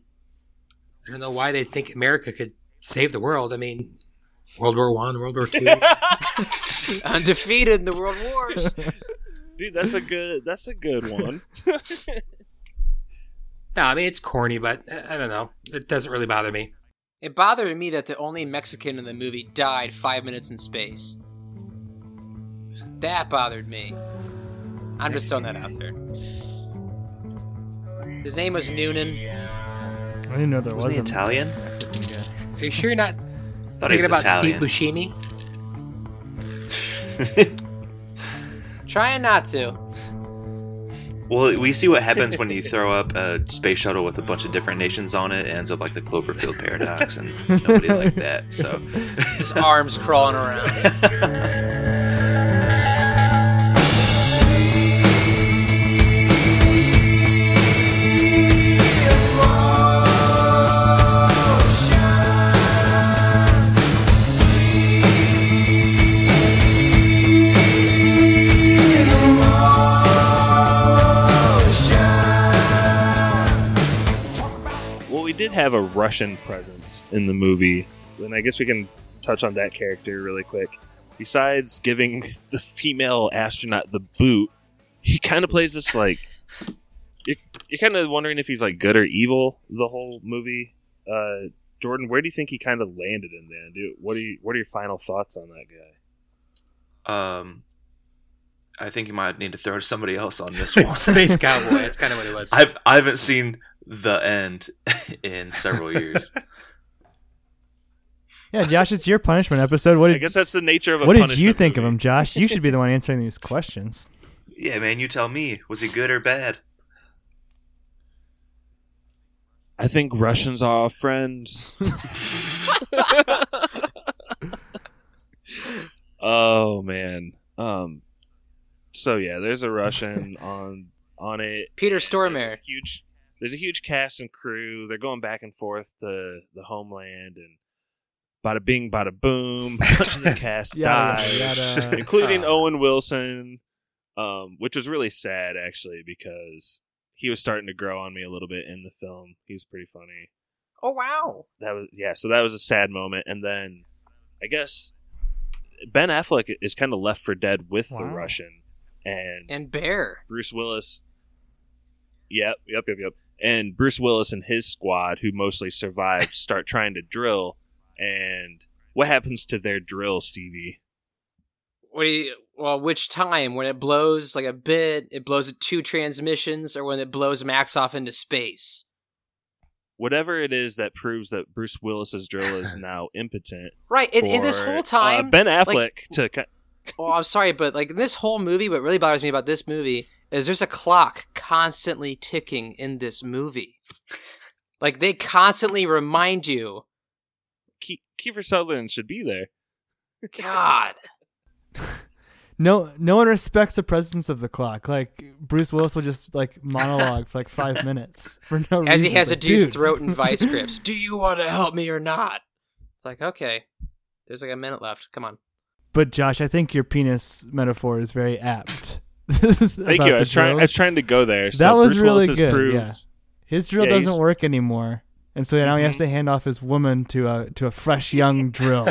I don't know why they think America could save the world. I mean, World War One, World War Two. <laughs> Undefeated in the World Wars. <laughs> Dude, that's a good. That's a good one. no, I mean it's corny, but I, I don't know. It doesn't really bother me. It bothered me that the only Mexican in the movie died five minutes in space. That bothered me. I'm just throwing that out there. His name was Noonan. I didn't know there Wasn't was he Italian? Mexican guy. Are you sure you're not thinking about Italian. Steve Buscemi? <laughs> Trying not to. Well, we see what happens when you throw up a space shuttle with a bunch of different nations on it. It ends up like the Cloverfield paradox, and nobody liked that. So, His arms crawling around. <laughs> a Russian presence in the movie, and I guess we can touch on that character really quick. Besides giving <laughs> the female astronaut the boot, he kind of plays this like you're, you're kind of wondering if he's like good or evil the whole movie. Uh, Jordan, where do you think he kind of landed in? Do what you, what are your final thoughts on that guy? um, I think you might need to throw to somebody else on this <laughs> one. Space Cowboy. That's kind of what it was. I've I haven't seen the end <laughs> in several years. Yeah, Josh, it's your punishment episode. What I did guess that's the nature of a what did you punishment think of him, Josh? You should be the <laughs> one answering these questions. yeah, man, you tell me. Was he good or bad? I think Russians are our friends. oh man. Um. So yeah, there's a Russian <laughs> on on it. Peter There's Stormare. a huge. There's a huge cast and crew. They're going back and forth to the homeland and. Bada bing, bada boom. A bunch of the cast Yada, dies, yada, yada. including Uh. Owen Wilson, um, which was really sad actually because he was starting to grow on me a little bit in the film. He was pretty funny. Oh wow! That was yeah. So that was a sad moment, and then I guess Ben Affleck is kind of left for dead with the Russian and And Bear. Bruce Willis. Yep, yep, yep, yep. And Bruce Willis and his squad, who mostly survived, <laughs> start trying to drill. And what happens to their drill, Stevie? What do you, well, which time? When it blows like a bit, it blows at two transmissions, or when it blows Max off into space? Whatever it is that proves that Bruce Willis's drill is <laughs> now impotent. Right, and- and this whole uh, time, Ben like- Affleck to ki- Oh, I'm sorry, but like this whole movie, what really bothers me about this movie is there's a clock constantly ticking in this movie. Like they constantly remind you. Ke- Kiefer Sutherland should be there. God. <laughs> No, no one respects the presence of the clock. Like Bruce Willis will just like monologue for like five <laughs> minutes for no reason. As he has a Like, dude's dude. throat in vice <laughs> grips. Do you want to help me or not? It's like, okay. There's like a minute left. Come on. But Josh, I think your penis metaphor is very apt. <laughs> Thank you. I was trying. I was trying to go there. that was Bruce really Willis good. proved- yeah. His drill Yeah, doesn't work anymore, and so now he has Mhm. to hand off his woman to a to a fresh young drill.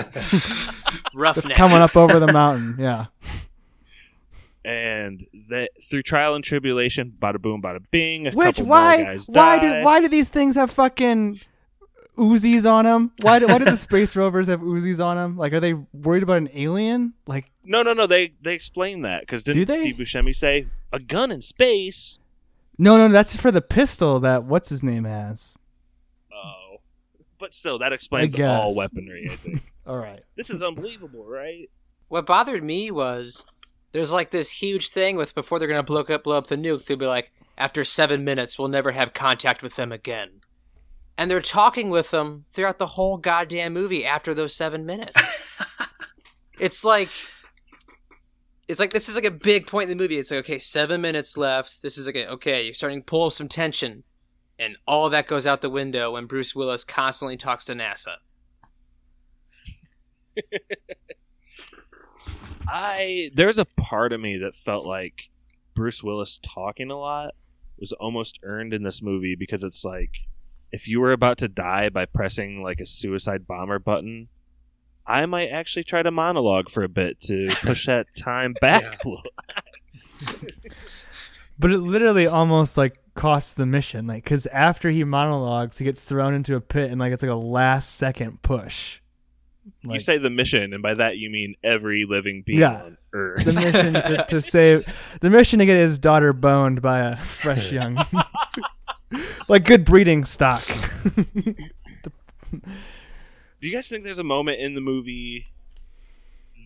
<laughs> Roughneck. Coming up over the mountain. Yeah. and that through trial and tribulation, bada boom, bada bing. A Which couple why more guys why die. do why do these things have fucking Uzis on them? Why do, why do the <laughs> space rovers have Uzis on them? Like, are they worried about an alien? Like, No, no, no. They they explain that because didn't they? Steve Buscemi say a gun in space? no, no, that's for the pistol that what's his name has. Oh, but still, that explains all weaponry. I think. <laughs> All right. this is unbelievable, right? What bothered me was there's like this huge thing with before they're gonna blow up blow up the nuke, they'll be like, after seven minutes, we'll never have contact with them again. And they're talking with them throughout the whole goddamn movie after those seven minutes. <laughs> it's like it's like this is like a big point in the movie. It's like, okay, seven minutes left. This is like a, okay, you're starting to pull up some tension. And all that goes out the window when Bruce Willis constantly talks to NASA. I there's a part of me that felt like Bruce Willis talking a lot was almost earned in this movie because it's like if you were about to die by pressing like a suicide bomber button, I might actually try to monologue for a bit to push that <laughs> time back. But it literally almost like costs the mission, like because after he monologues, he gets thrown into a pit, and like it's like a last second push. you say the mission, and by that you mean every living being Yeah, on Earth. the mission to, to <laughs> save the mission to get his daughter boned by a fresh <laughs> young. Like good breeding stock. Do you guys think there's a moment in the movie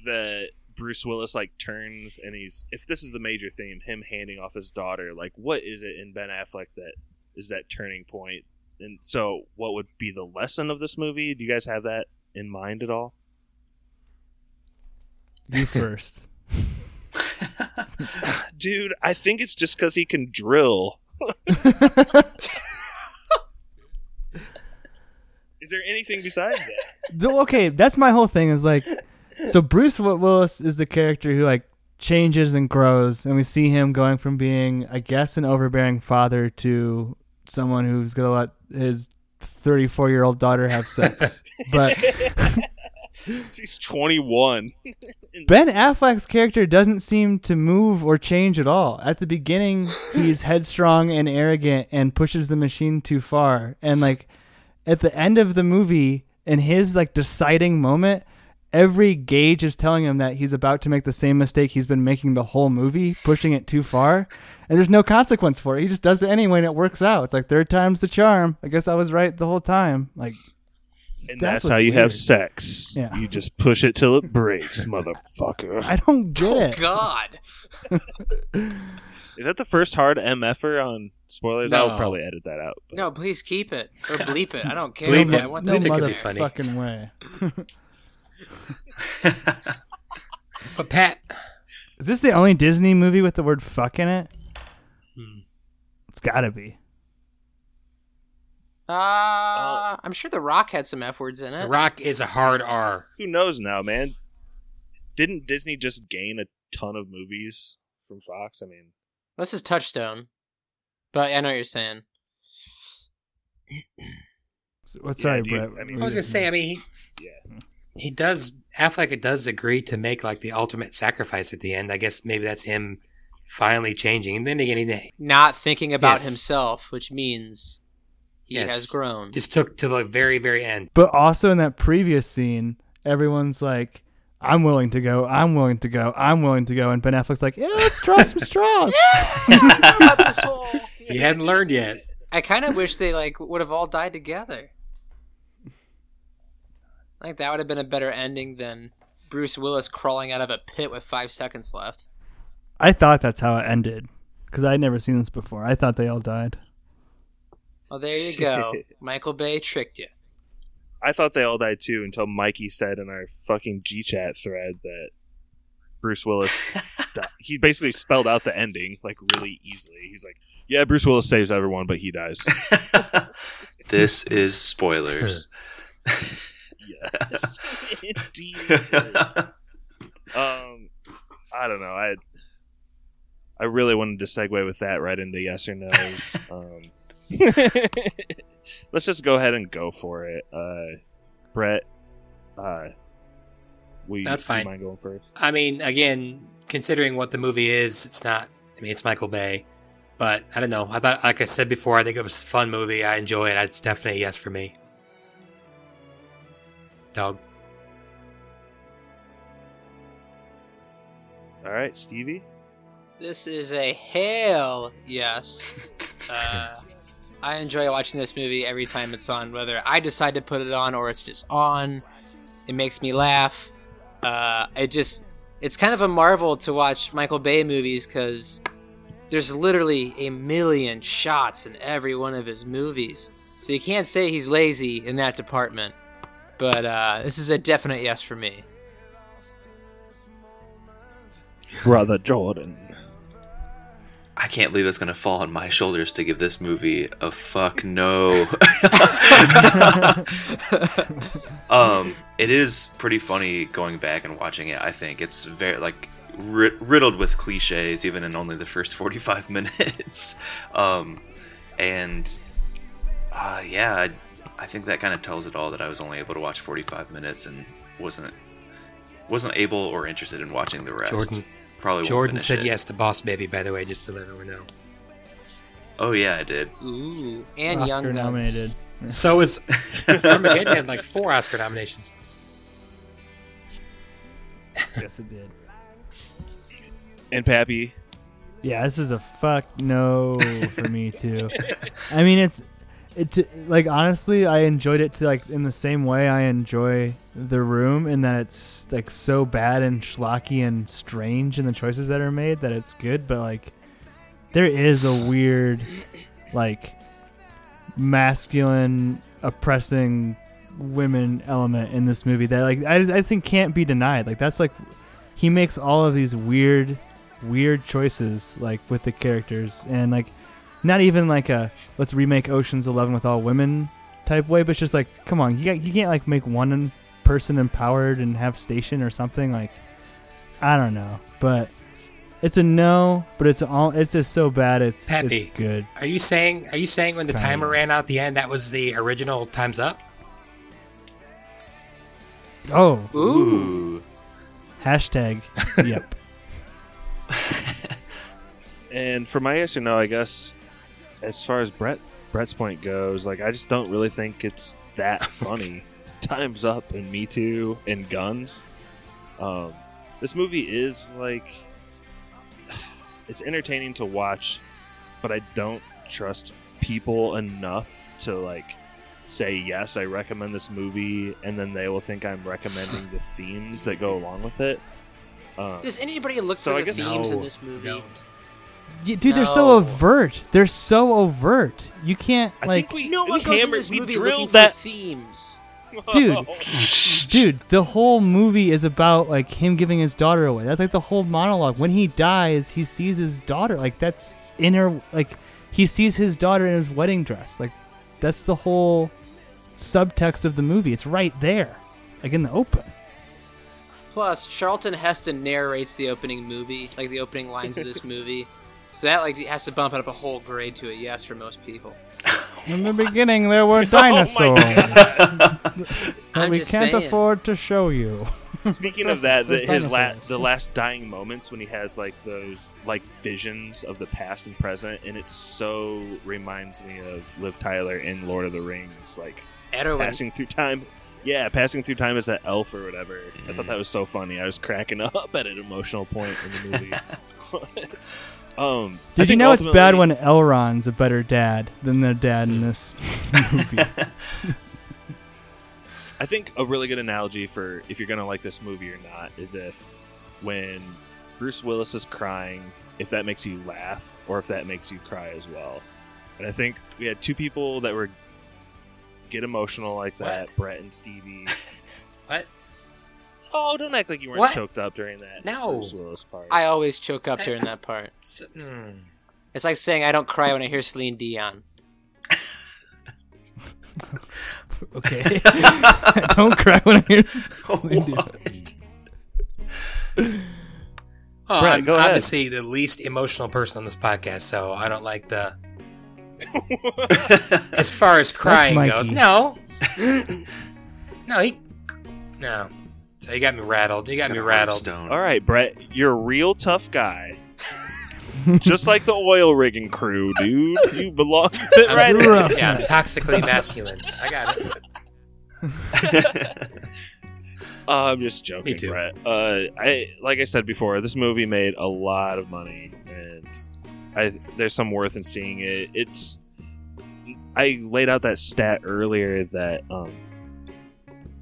that Bruce Willis like turns and he's if this is the major theme, him handing off his daughter, like what is it in Ben Affleck that is that turning point? And so what would be the lesson of this movie? Do you guys have that in mind at all? you first. <laughs> Dude, I think it's just because he can drill. <laughs> Is there anything besides that? <laughs> Okay, that's my whole thing. Is like, so Bruce Willis is the character who like changes and grows, and we see him going from being, I guess, an overbearing father to someone who's gonna let his thirty-four-year-old daughter have sex. <laughs> but She's 21. <laughs> Ben Affleck's character doesn't seem to move or change at all. At the beginning, he's <laughs> headstrong and arrogant and pushes the machine too far. And like at the end of the movie, in his like deciding moment, every gauge is telling him that he's about to make the same mistake he's been making the whole movie, pushing it too far. And there's no consequence for it. He just does it anyway and it works out. It's like third time's the charm. I guess I was right the whole time. Like And That's that's, how you have sex. Yeah. You just push it till it breaks, <laughs> motherfucker. I don't get Oh it. God. Is that the first hard MFer on spoilers? No. I'll probably edit that out. No, please keep it or <laughs> bleep it. I don't care. Bleep it. I want no that to could be be funny. motherfucking way. <laughs> But Pat, Is this the only Disney movie with the word fuck in it? Hmm. It's gotta be. Uh, I'm sure The Rock had some F words in it. The Rock is a hard R. Who knows now, man? Didn't Disney just gain a ton of movies from Fox? I mean, This is Touchstone. But I know what you're saying. Well, sorry, do you- Brett. I mean- I was gonna say, I mean, he, yeah. he does. Affleck does agree to make like the ultimate sacrifice at the end. I guess maybe that's him finally changing. And then again, he Not thinking about Yes. himself, which means he Yes. has grown. just took to the very, very end. But also in that previous scene, everyone's like, "I'm willing to go. I'm willing to go. I'm willing to go," and Ben Affleck's like, "Yeah, let's draw some straws." <laughs> He hadn't learned yet. I kind of wish they like would have all died together. I think that would have been a better ending than Bruce Willis crawling out of a pit with five seconds left. I thought that's how it ended because I'd never seen this before. I thought they all died. Well, there you go. <laughs> Michael Bay tricked you. I thought they all died too until Mikey said in our fucking G chat thread that Bruce Willis. <laughs> died. He basically spelled out the ending like really easily. He's like, "Yeah, Bruce Willis saves everyone, but he dies." <laughs> This is spoilers. yes, indeed. um, I don't know. I I really wanted to segue with that right into yes or no's. um, <laughs> let's just go ahead and go for it. Uh, Brett, uh, will you, That's fine. mind going first? I mean, again, considering what the movie is, it's not. I mean, it's Michael Bay, but I don't know. I thought, like I said before, I think it was a fun movie. I enjoy it. It's definitely a yes for me. Dog. All right, Stevie. This is a hell yes. <laughs> Uh, I enjoy watching this movie every time it's on, whether I decide to put it on or it's just on. It makes me laugh. Uh, it just, it's kind of a marvel to watch Michael Bay movies because there's literally a million shots in every one of his movies. So you can't say he's lazy in that department. But uh, this is a definite yes for me. Brother Jordan. I can't believe it's going to fall on my shoulders to give this movie a fuck no. <laughs> um, it is pretty funny going back and watching it. I think it's very like rid- riddled with cliches, even in only the first forty-five <laughs> minutes. um, and uh, yeah, I, I think that kind of tells it all. That I was only able to watch forty-five minutes and wasn't wasn't able or interested in watching the rest. Jordan. Probably Jordan said it. yes to Boss Baby, by the way, just to let everyone know. Oh yeah, I did. Ooh, and Oscar Young Guns. nominated. So is Armageddon had like four Oscar nominations. yes, it did. And Pappy, Yeah, this is a fuck no for me too. <laughs> I mean, it's it like honestly, I enjoyed it to like in the same way I enjoy The Room, in that it's like so bad and schlocky and strange in the choices that are made that it's good. But like, there is a weird, like, masculine oppressing women element in this movie that like I, I think can't be denied. Like that's like he makes all of these weird weird choices like with the characters and like not even like a let's remake Ocean's 11 with all women type way but it's just like come on you got, you can't like make one person empowered and have station or something like I don't know but it's a no but it's all it's just so bad it's Pappy, it's good Are you saying? Are you saying when the Kinda. timer ran out at the end, that was the original times up? oh Ooh. hashtag <laughs> yep And for my yes or no, I guess as far as Brett Brett's point goes, like I just don't really think it's that <laughs> funny. Times Up and Me Too and Guns. Um, this movie is like <sighs> it's entertaining to watch, but I don't trust people enough to like say yes, I recommend this movie, and then they will think I'm recommending the themes that go along with it. Um, Does anybody look So for I the guess- themes in this movie? Yeah, dude, they're so overt. They're so overt. You can't I like, think we, No one we goes in hammered- this we movie drilled looking for that themes. <laughs> dude, dude. The whole movie is about like him giving his daughter away. That's like the whole monologue. When he dies, he sees his daughter. Like that's inner. Like he sees his daughter in his wedding dress. Like that's the whole subtext of the movie. It's right there, like in the open. Plus, Charlton Heston narrates the opening movie, like the opening lines of this <laughs> movie. So that like has to bump it up a whole grade to a yes for most people. <laughs> In the beginning, there were <laughs> oh dinosaurs. God. that <laughs> I'm we just can't saying. afford to show you. Speaking of that, the, there's his la- dinosaurs. the last dying moments when he has like those like visions of the past and present, and it so reminds me of Liv Tyler in Lord of the Rings, like Arwen. passing through time. Yeah, passing through time as that elf or whatever. I thought that mm. was so funny. I was cracking up at an emotional point in the movie. Um, Did you know it's bad when Elrond's a better dad than the dad in this movie? <laughs> I think a really good analogy for if you're gonna like this movie or not is if when Bruce Willis is crying, if that makes you laugh or if that makes you cry as well. And I think we had two people that were get emotional like that, Brett and Stevie. <laughs> What? Oh, don't act like you weren't What? choked up during that No. Part. I always choke up during that part. Hmm. It's like saying I don't cry when I hear Celine Dion. <laughs> okay. <laughs> Don't cry when I hear Celine Dion. Oh, Brett, I'm go ahead. obviously the least emotional person on this podcast, so I don't like the. <laughs> as far as crying goes, no, no, he, no. So you got me rattled. You got me rattled. All right, Brett, you're a real tough guy. <laughs> Just like the oil rigging crew, dude. You belong <laughs> fit I'm- right in. yeah, I'm toxically masculine. I got it. <laughs> Uh, I'm just joking, Me too. Brett. Uh, I like I said before, this movie made a lot of money, and I there's some worth in seeing it. It's I laid out that stat earlier that um,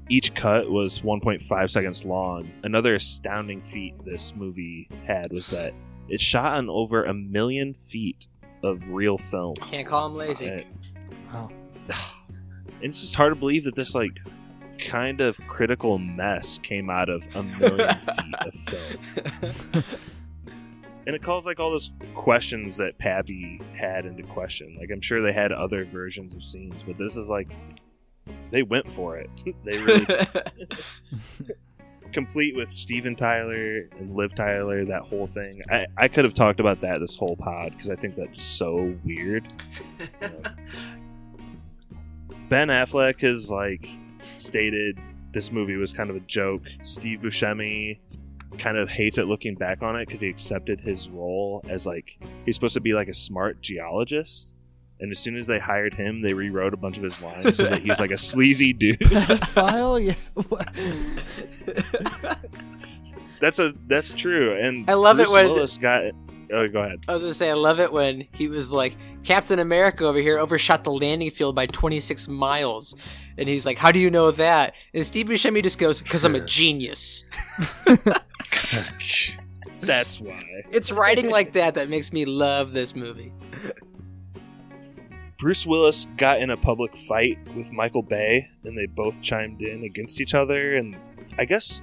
each cut was 1.5 seconds long. Another astounding feat this movie had was that it shot on over a million feet of real film. Can't call him lazy. Wow. <sighs> and it's just hard to believe that this like kind of critical mess came out of a million <laughs> feet of film. And it calls like all those questions that Pappy had into question. Like I'm sure they had other versions of scenes, but this is like they went for it. <laughs> they really <laughs> complete with Steven Tyler and Liv Tyler, that whole thing. I, I could have talked about that this whole pod because I think that's so weird. <laughs> Ben Affleck has like stated this movie was kind of a joke. Steve Buscemi kind of hates it looking back on it because he accepted his role as like he's supposed to be like a smart geologist. And as soon as they hired him, they rewrote a bunch of his lines so that he's like a sleazy dude. <laughs> File, yeah. <laughs> That's a that's true. And I love it when- Willis got Oh, go ahead. I was gonna say I love it when he was like Captain America over here overshot the landing field by 26 miles, and he's like, "How do you know that?" And Steve Buscemi just goes, "Cause I'm a <laughs> genius." That's why. It's writing like that that makes me love this movie. Bruce Willis got in a public fight with Michael Bay, and they both chimed in against each other. And I guess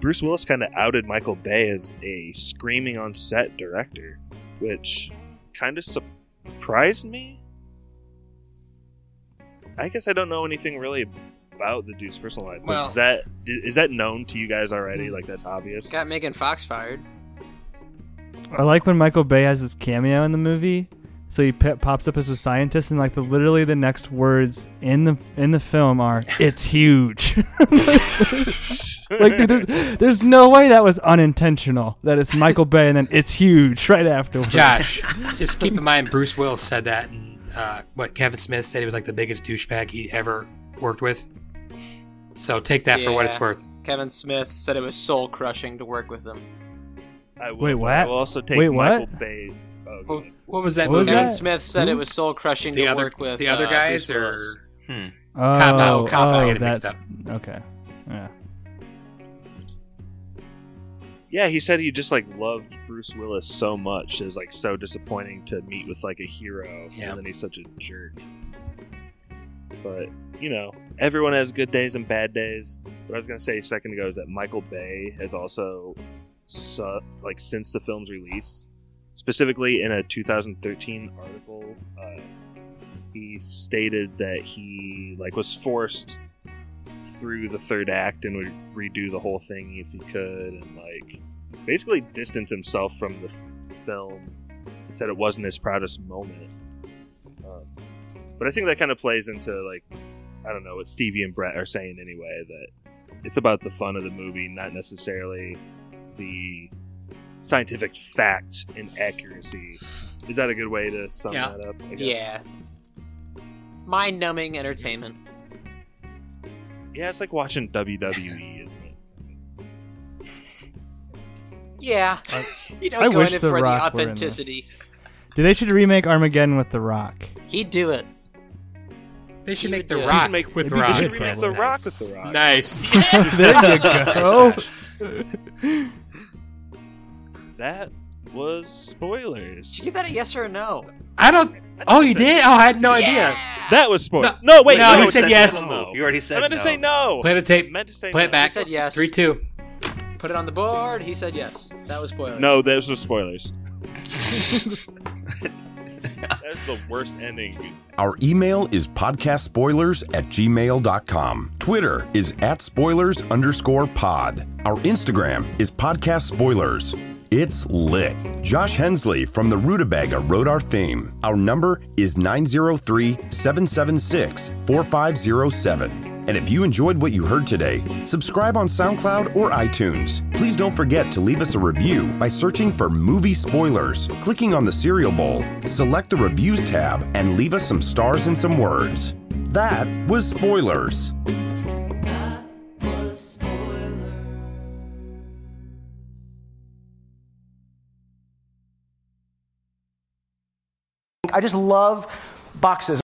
Bruce Willis kind of outed Michael Bay as a screaming on set director, which kind of surprised me. I guess I don't know anything really about the dude's personal life. Well- is that is that known to you guys already? Hmm. Like that's obvious. Got Megan Fox fired. I like when Michael Bay has his cameo in the movie. So he p- pops up as a scientist, and like the literally the next words in the in the film are "It's huge." <laughs> like, dude, there's, there's no way that was unintentional. That it's Michael Bay, and then it's huge right afterwards. Josh, <laughs> just keep in mind Bruce Willis said that, and uh, what Kevin Smith said he was like the biggest douchebag he ever worked with. So take that for what it's worth. Kevin Smith said it was soul crushing to work with him. I will, Wait, what? I will also take Wait, Michael what? Bay. Oh, What, what was that What was movie? Kevin that? Smith said it was soul crushing The to other- work with the other uh, guys, or- Willis. Hmm. Oh, Cop Out, Cop Out, I oh, get it mixed up. Okay. Yeah. Yeah, he said he just like loved Bruce Willis so much. It was like so disappointing to meet with like a hero, Yeah. and then he's such a jerk. But you know, everyone has good days and bad days. What I was gonna say a second ago is that Michael Bay has also, su- like since the film's release, specifically in a 2013 article, uh, he stated that he like was forced through the third act and would redo the whole thing if he could, and like basically distance himself from the f- film. Said it wasn't his proudest moment. Um, but I think that kind of plays into like I don't know what Stevie and Brett are saying anyway that it's about the fun of the movie, not necessarily the scientific fact and accuracy. Is that a good way to sum Yeah. that up? I guess? Yeah. Mind numbing entertainment. Yeah, it's like watching WWE, <laughs> isn't it? Yeah. <laughs> you don't I go wish in The for Rock the were in this. authenticity. Dude, they should remake Armageddon with The Rock. He'd do it. They should He make The do it. Rock Make- with they should remake The Rock with The Rock. Nice. <laughs> there you go. Nice, Josh. That was spoilers. Did you give that a yes or a no? I don't. Oh, you did? Oh, I had no idea. That was spoilers. No, wait, no, no, he said that's- yes. no. You already said I meant to no. say no. Play the tape. I meant to say Play no. it back. He said yes. Three, two. Put it on the board. He said yes. That was spoilers. No, those were spoilers. <laughs> That's the worst ending. Our email is podcastspoilers at gmail.com. Twitter is at spoilers underscore pod. Our Instagram is podcast spoilers. It's lit. Josh Hensley from the Rutabaga wrote our theme. Our number is 903 776 4507. And if you enjoyed what you heard today, subscribe on SoundCloud or iTunes. Please don't forget to leave us a review by searching for movie spoilers, clicking on the cereal bowl, select the reviews tab, and leave us some stars and some words. That was spoilers. I just love boxes.